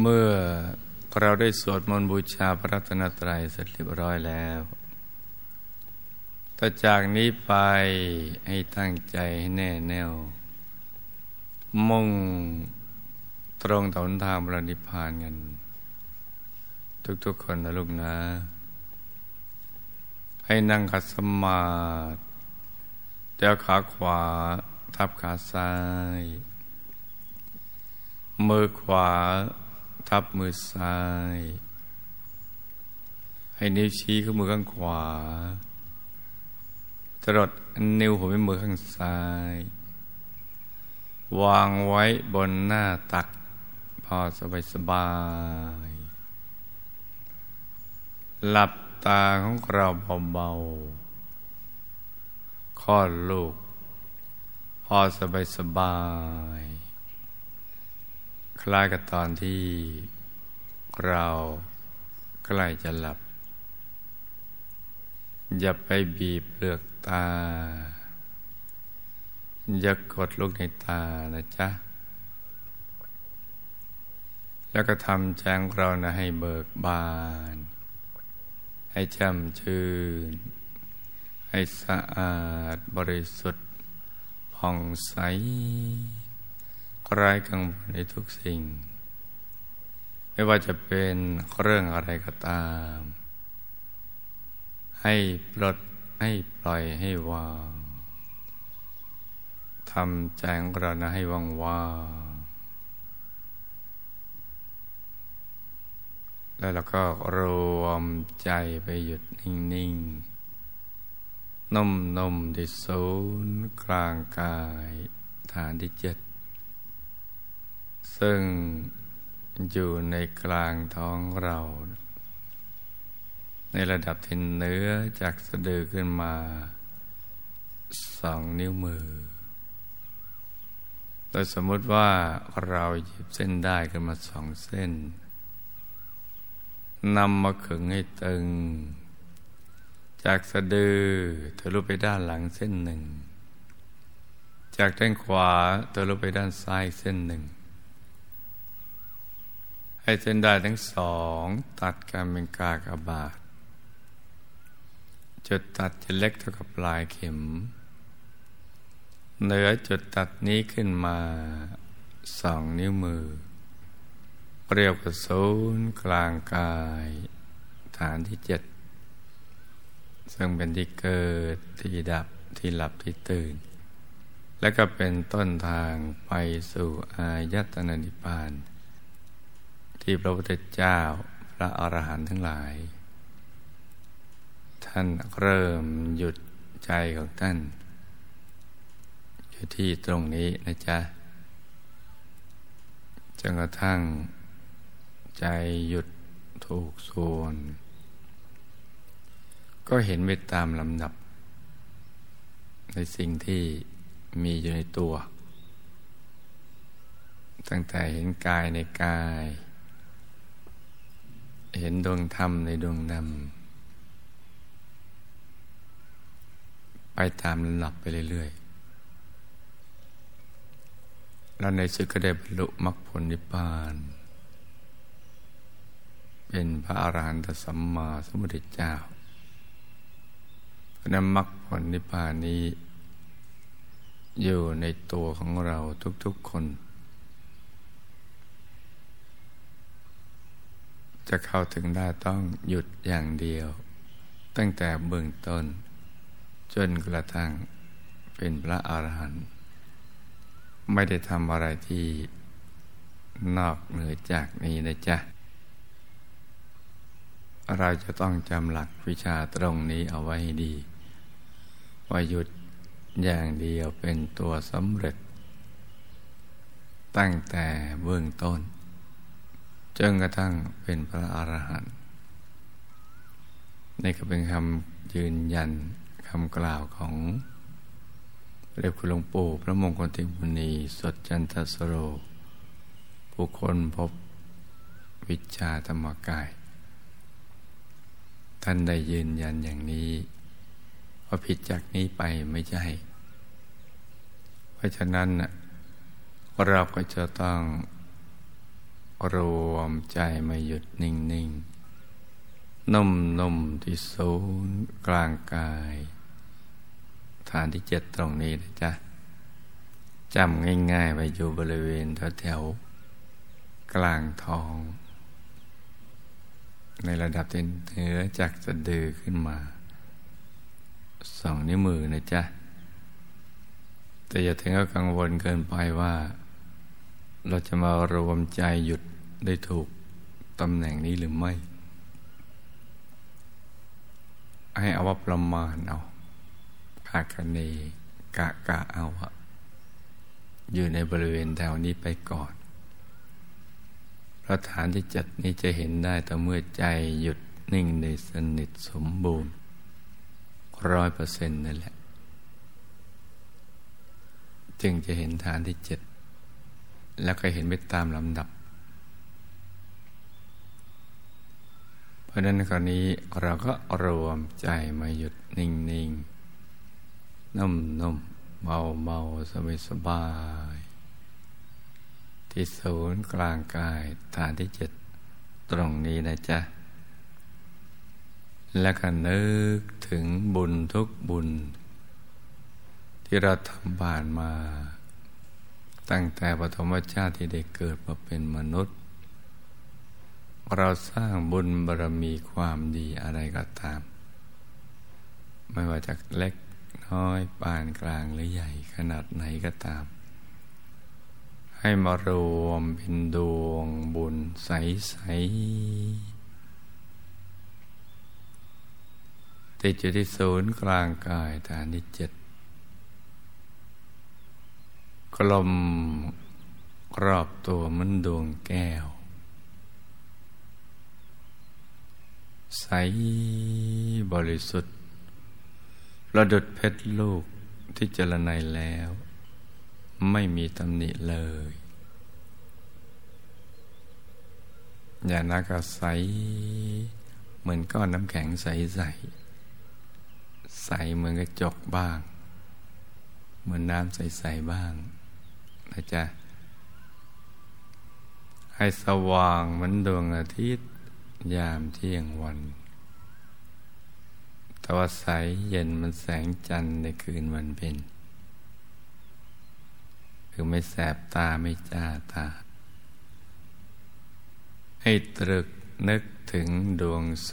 เมื่อเราได้สวดมนต์บูชาพระรัตนตรัยเสร็จเรียบร้อยแล้วต่อจากนี้ไปให้ตั้งใจให้แน่แน่ว มุ่งตรงต่อทางพระนิพพานกัน ทุกๆคนนะลูกนะ ให้นั่งขัดสมาธิเดี๋ยวขาขวาทับขาซ้าย มือขวา ทับมือซ้าย ให้นิ้วชี้ข้ามือข้างขวาจรดนิ้วหัวแม่มือข้างซ้าย วางไว้บนหน้าตัก พอสบายสบาย หลับตาของเราเบาๆคลอดลูก พอสบายสบาย คล้ายกับตอนที่เราใกล้จะหลับ อย่าไปบีบเปลือกตา อย่ากดลูกในตานะจ๊ะ แล้วก็ทำแจงเรานะให้เบิกบาน ให้จำชื่น ให้สะอาดบริสุทธิ์ผ่องใส ไร้กังวลในทุกสิ่ง ไม่ว่าจะเป็นเรื่องอะไรก็ตาม ให้ปลดให้ปล่อยให้วางทำใจของเรานะให้ว่างว่างแล้วเราก็รวมใจไปหยุดนิ่งๆนุ่มๆที่ศูนย์กลางกายฐานที่เจ็ด ซึ่งอยู่ในกลางท้องเรา ในระดับที่เนื้อจากสะดือขึ้นมาสองนิ้วมือ โดยสมมติว่าเราหยิบเส้นได้ขึ้นมาสองเส้นนำมาขึงให้ตึง จากสะดือทะลุไปด้านหลังเส้นหนึ่ง จากด้านขวาทะลุไปด้านซ้ายเส้นหนึ่ง ให้เส้นได้ทั้งสองตัดกันเป็นกากบาท จุดตัดจะเล็กเท่ากับปลายเข็ม เหนือจุดตัดนี้ขึ้นมาสองนิ้วมือ เรียกว่าศูนย์กลางกาย ฐานที่เจ็ด ซึ่งเป็นที่เกิดที่ดับที่หลับที่ตื่น และก็เป็นต้นทางไปสู่อายตนะนิพพาน ที่พระพุทธเจ้าพระอรหันต์ทั้งหลาย ท่านเริ่มหยุดใจของท่าน อยู่ที่ตรงนี้นะจ๊ะจนกระทั่งใจหยุดถูกส่วน ก็เห็นไปตามลำดับ ในสิ่งที่มีอยู่ในตัว ตั้งแต่เห็นกายในกาย เห็นดวงธรรมในดวงดำไปตามหลับไปเรื่อยๆ แล้วในสุดก็ได้บรรลุมรรคผลนิพพาน เป็นพระอรหันตสัมมาสัมพุทธเจ้าพระนั้นมรรคผลนิพพานนี้ อยู่ในตัวของเราทุกๆคน จะเข้าถึงได้ต้องหยุดอย่างเดียว ตั้งแต่เบื้องต้น จนกระทั่งเป็นพระอรหันต์ไม่ได้ทำอะไรที่นอกเหนือจากนี้นะจ๊ะ เราจะต้องจำหลักวิชาตรงนี้เอาไว้ให้ดีว่าหยุดอย่างเดียวเป็นตัวสำเร็จ ตั้งแต่เบื้องต้น จนกระทั่งเป็นพระอรหันต์นี่ก็เป็นคำยืนยันคำกล่าวของเรียกคุณหลวงปู่พระมงคลเทมุนีสดจันทสโร ผู้คนพบวิชาธรรมกาย ท่านได้ยืนยันอย่างนี้ว่าผิดจากนี้ไปไม่ใช่ เพราะฉะนั้นเราก็จะต้อง รวมใจมาหยุดนิ่งๆนุ่มนุ่มที่ศูนย์กลางกาย ฐานที่เจ็ดตรงนี้นะจ๊ะจำง่ายๆไปอยู่บริเวณแถวๆกลางท้อง ในระดับที่เหนือจากสะดือขึ้นมาสองนิ้วมือนะจ๊ะ แต่อย่าถึงกับกังวลเกินไปว่า เราจะมารวมใจหยุด ได้ถูกตำแหน่งนี้หรือไม่ ให้เอาว่าประมาณเอาคาคเนกะกะเอาอะอยู่ในบริเวณแถวนี้ไปก่อนเพราะฐานที่จัดนี้จะเห็นได้แต่เมื่อใจหยุดนิ่งในสนิทสมบูรณ์ร้อยเปอร์เซ็นต์นั่นแหละ จึงจะเห็นฐานที่เจ็ด แล้วก็เห็นไปตามลำดับ เพราะนั้นคราวนี้เราก็รวมใจมาหยุดนิ่งๆนนุ่มๆเบาๆสบายๆที่ศูนย์กลางกายฐานที่เจ็ดตรงนี้นะจ๊ะ และก็นึกถึงบุญทุกบุญ ที่เราทำผ่านมา ตั้งแต่ปฐมชาติที่ได้เกิดมาเป็นมนุษย์ เราสร้างบุญบารมีความดีอะไรก็ตาม ไม่ว่าจะเล็กน้อยปานกลางหรือใหญ่ขนาดไหนก็ตาม ให้มารวมเป็นดวงบุญใส ๆ ติดอยู่ที่ศูนย์กลางกายฐานที่เจ็ดกลมรอบตัวมันดวงแก้ว ใสบริสุทธิ์ระดุดเพชรลูกที่เจรไนแล้ว ไม่มีตำหนิเลย อย่านักใส เหมือนก้อนน้ำแข็งใสๆใสเหมือนกระจกบ้าง เหมือนน้ำใส ๆ บ้างนะจ๊ะให้สว่างเหมือนดวงอาทิตย์ ยามเที่ยงวันต่ว่าใสเย็นมันแสงจันทร์ในคืนวันเป็น คือไม่แสบตาไม่จ้าตา ให้ตรึกนึกถึงดวงใส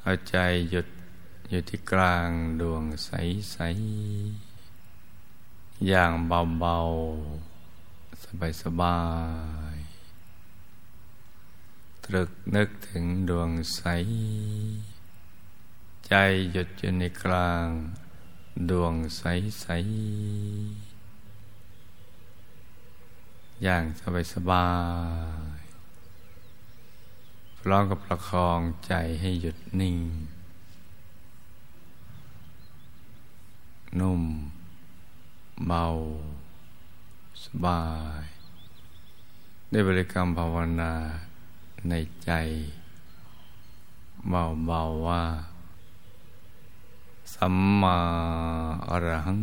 เอาใจหยุดอยู่ที่กลางดวงใสๆอย่างเบา ๆ สบายๆ ตรึกนึกถึงดวงใส ใจหยุดอยู่ในกลาง ดวงใสๆอย่างสบายๆร้องกับประคองใจให้หยุดนิ่ง นุ่ม เบา สบาย ได้บริกรรมภาวนา ในใจ เบาเบาว่า สัมมาอรหัง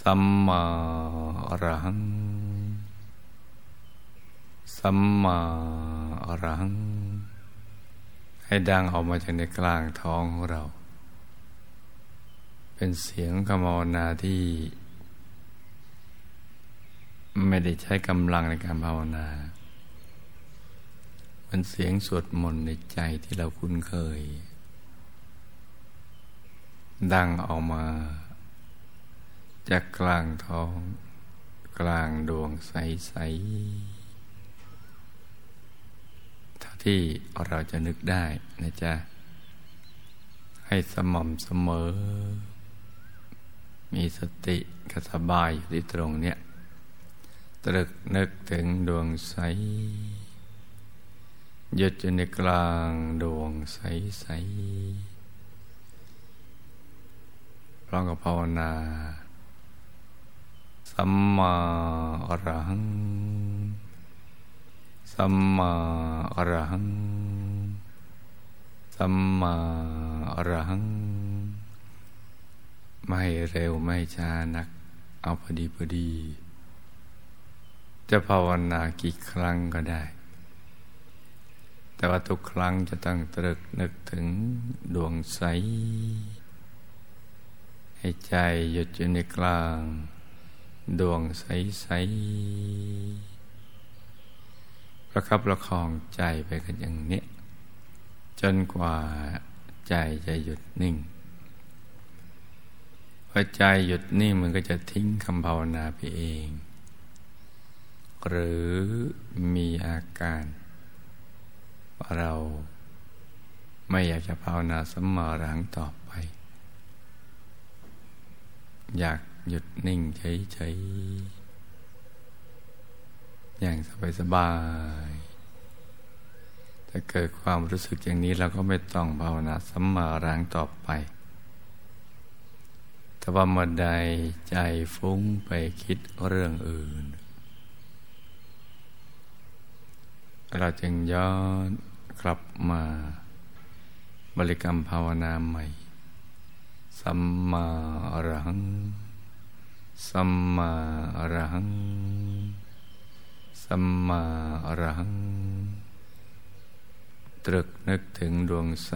สัมมาอรหัง สัมมาอรัง ให้ดังออกมาจากในกลางท้องของเรา เป็นเสียงคำภาวนาที่ ไม่ได้ใช้กำลังในการภาวนาเป็นเสียงสวดมนต์ในใจที่เราคุ้นเคย ดังออกมา จากกลางท้อง กลางดวงใสๆท่าที่เราจะนึกได้นะจ๊ะ ให้สม่ำเสมอ มีสติกสบายอยู่ที่ตรงเนี้ย ตรึกนึกถึงดวงใสหยุดอยู่ในกลางดวงใสใสพร้อมกับภาวนา สัมมาอรหัง สัมมาอรหัง สัมมาอรหัง ไม่เร็วไม่ช้านัก เอาพอดีพอดี จะภาวนากี่ครั้งก็ได้ แต่ว่าทุกครั้งจะต้องตรึกนึกถึงดวงใส ให้ใจหยุดอยู่ในกลาง ดวงใสใสประคับประคองใจไปกันอย่างนี้ จนกว่าใจจะหยุดนิ่งพอใจหยุดนิ่งมันก็จะทิ้งคำภาวนาไปเอง หรือมีอาการาเราไม่อยากจะภาวนาสมอรังต่อไป อยากหยุดนิ่งเฉยๆอย่างสบายๆถ้าเกิดความรู้สึกอย่างนี้เราก็ไม่ต้องภาวนาสมมารังต่อไป แต่ว่าเมื่อใดใจฟุ้งไปคิดเรื่องอื่น เราจึงย้อนกลับมาบริกรรมภาวนาใหม่ สัมมาอรหัง สัมมาอรหัง สัมมาอรหัง ตรึกนึกถึงดวงใส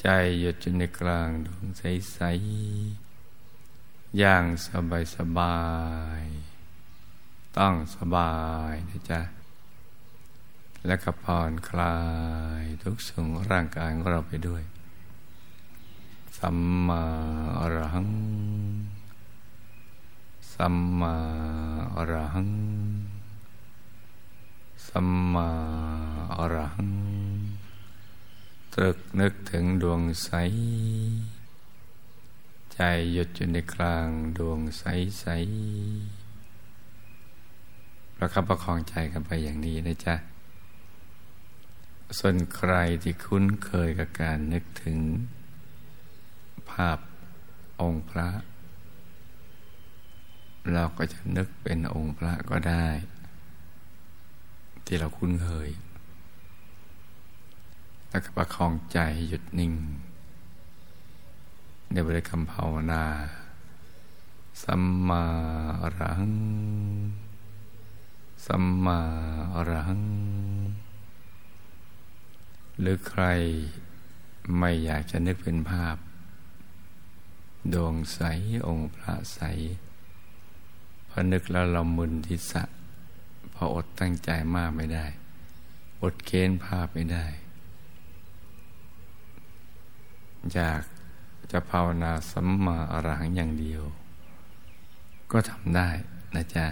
ใจหยุดอยู่ในกลางดวงใสๆอย่างสบายสบาย ต้องสบายนะจ๊ะ และก็ผ่อนคลายทุกส่วนร่างกายของเราไปด้วย สัมมาอรหัง สัมมาอรหัง สัมมาอรหัง ตรึกนึกถึงดวงใส ใจหยุดอยู่ในกลางดวงใสใส ประคับประคองใจกันไปอย่างนี้นะจ๊ะ ส่วนใครที่คุ้นเคยกับการนึกถึง ภาพองค์พระ เราก็จะนึกเป็นองค์พระก็ได้ ที่เราคุ้นเคย แล้วก็ประคองใจหยุดนิ่ง ในบริกรรมภาวนา สัมมารัง สัมมาอรัง หรือใครไม่อยากจะนึกเป็นภาพ ดวงใส องค์พระใส พอนึกแล้วเรามึนทิศะพออดตั้งใจมากไม่ได้ อดเค้นภาพไม่ได้ อยากจะภาวนาสัมมาอรหังอย่างเดียว ก็ทำได้นะจ๊ะ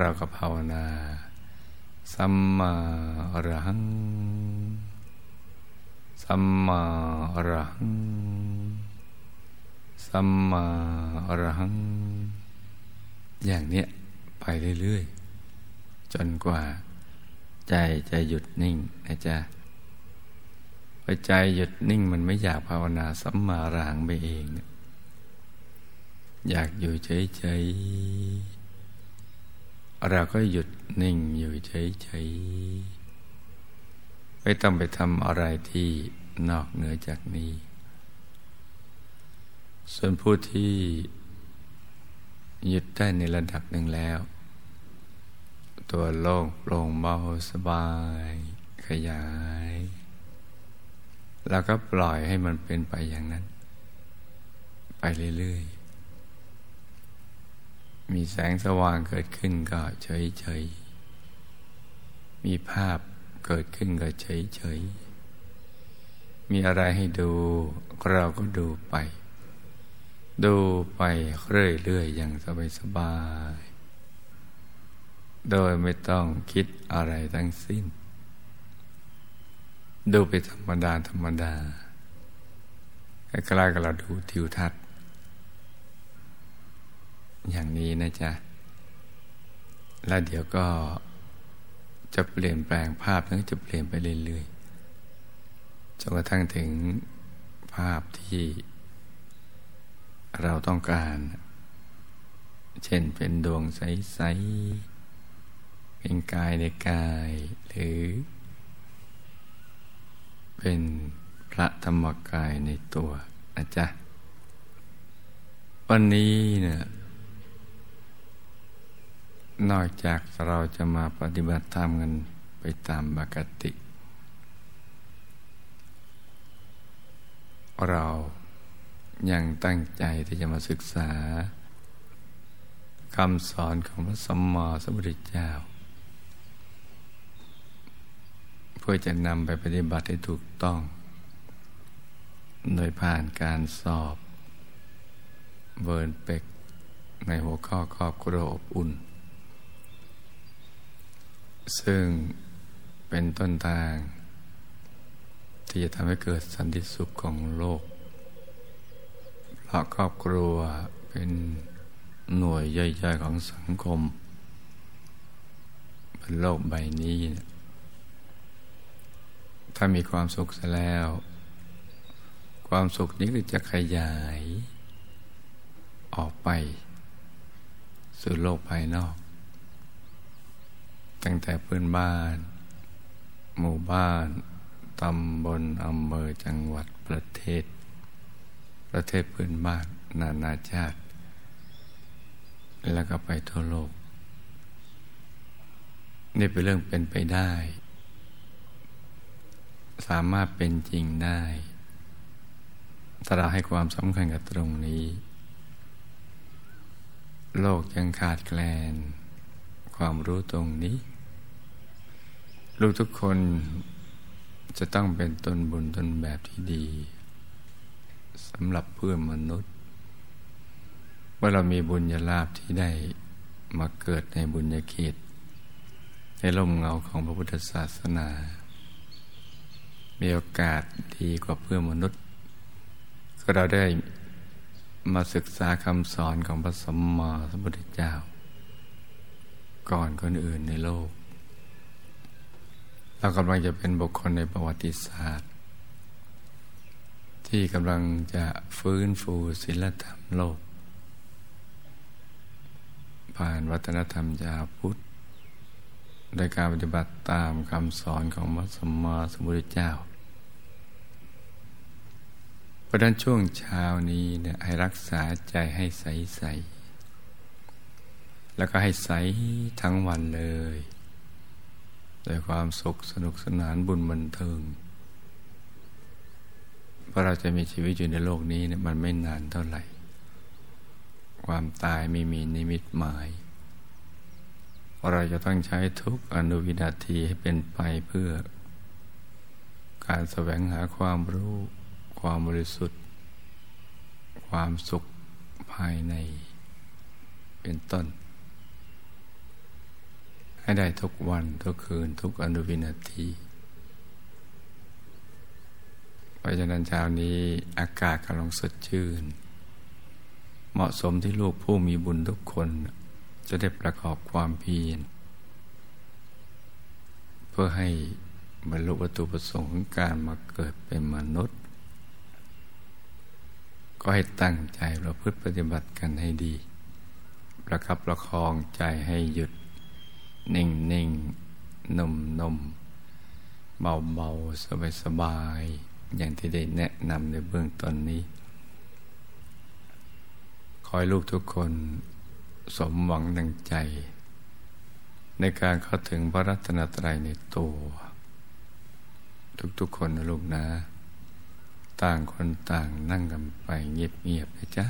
เราก็ภาวนา สัมมาอรหัง สัมมาอรหัง สัมมาอรหัง อย่างเนี้ยไปเรื่อยๆ จนกว่า ใจจะหยุดนิ่งนะจ๊ะพอใจหยุดนิ่งมันไม่อยากภาวนาสัมมาหลังไปเอง อยากอยู่เฉยๆ เราก็หยุดนิ่งอยู่เฉยๆไม่ต้องไปทำอะไรที่นอกเหนือจากนี้ ส่วนผู้ที่หยุดได้ในระดับหนึ่งแล้ว ตัวโล่งโปร่งเบาสบาย ขยาย แล้วก็ปล่อยให้มันเป็นไปอย่างนั้น ไปเรื่อยๆ มีแสงสว่างเกิดขึ้นก็เฉยๆมีภาพเกิดขึ้นก็เฉยๆมีอะไรให้ดู เราก็ดูไป ดูไปเรื่อยๆอย่างสบายๆโดยไม่ต้องคิดอะไรทั้งสิ้น ดูไปธรรมดาธรรมดาใกล้ๆกับเราดูทิวทัศน์ อย่างนี้นะจ๊ะ แล้วเดี๋ยวก็จะเปลี่ยนแปลงภาพนั้นจะเปลี่ยนไปเรื่อยๆจนกระทั่งถึงภาพที่เราต้องการ เช่นเป็นดวงใส ๆ เป็นกายในกาย หรือ เป็นพระธรรมกายในตัวนะจ๊ะ วันนี้เนี่ย นอกจากเราจะมาปฏิบัติธรรมกันไปตามปกติ เรายังตั้งใจที่จะมาศึกษาคำสอนของพระสัมมาสัมพุทธเจ้า เพื่อจะนำไปปฏิบัติให้ถูกต้อง โดยผ่านการสอบเวิร์นเป็กในหัวข้อครอบครัวอบอุ่น ซึ่งเป็นต้นทาง ที่จะทำให้เกิดสันติสุขของโลก เพราะครอบครัวเป็นหน่วยย่อยๆของสังคมบนโลกใบนี้ ถ้ามีความสุขแล้ว ความสุขนี้ก็จะขยาย ออกไป สู่โลกภายนอก ตั้งแต่พื่อนบ้าน หมู่บ้าน ตำบลอำเภอจังหวัดประเทศ ประเทศพื่อนบ้าน นานาชาติ แล้วก็ไปทั่วโลก นี่เป็นเรื่องเป็นไปได้ สามารถเป็นจริงได้ถ้าเราให้ความสำคัญกับตรงนี้ โลกยังขาดแคลนความรู้ตรงนี้ ลูกทุกคนจะต้องเป็นต้นบุญต้นแบบที่ดีสำหรับเพื่อนมนุษย์ ว่าเรามีบุญญาลาภที่ได้มาเกิดในบุญญาเขตในร่มเงาของพระพุทธศาสนา มีโอกาสดีกว่าเพื่อนมนุษย์ ก็เราได้มาศึกษาคำสอนของพระสัมมาสัมพุทธเจ้า ก่อนคนอื่นในโลก เรากำลังจะเป็นบุคคลในประวัติศาสตร์ ที่กำลังจะฟื้นฟูศิลธรรมโลก ผ่านวัฒนธรรมชาวพุทธโดยการปฏิบัติตามคำสอนของพระสัมมาสัมพุทธเจ้าราะนั้นช่วงเช้านี้เนี่ยให้รักษาใจให้ใสใสแล้วก็ให้ใสทั้งวันเลย โดยความสุขสนุกสนานบุญบันเทิงเพราะเราจะมีชีวิตอยู่ในโลกนี้เนี่ยมันไม่นานเท่าไหร่ ความตายไม่มีนิมิตหมาย เราจะต้องใช้ทุกอนุวินาทีให้เป็นไปเพื่อ การแสวงหาความรู้ ความบริสุทธิ์ ความสุขภายในเป็นต้น ให้ได้ทุกวันทุกคืนทุกอนุวินาที เพราะฉะนั้นเช้านี้อากาศกำลังสดชื่น เหมาะสมที่ลูกผู้มีบุญทุกคนจะได้ประกอบความเพียรเพื่อให้บรรลุวัตถุประสงค์ของการมาเกิดเป็นมนุษย์ ก็ให้ตั้งใจประพฤติปฏิบัติกันให้ดี ประคับประคองใจให้หยุด นิ่งนิ่งนุ่มนุ่มเบาเบาสบายสบาย อย่างที่ได้แนะนำในเบื้องต้นนี้ ขอให้ลูกทุกคนสมหวังดังใจ ในการเข้าถึงพระรัตนตรัยในตัว ทุกๆคนนะลูกนะ ต่างคนต่างนั่งกันไปเงียบๆนะจ๊ะ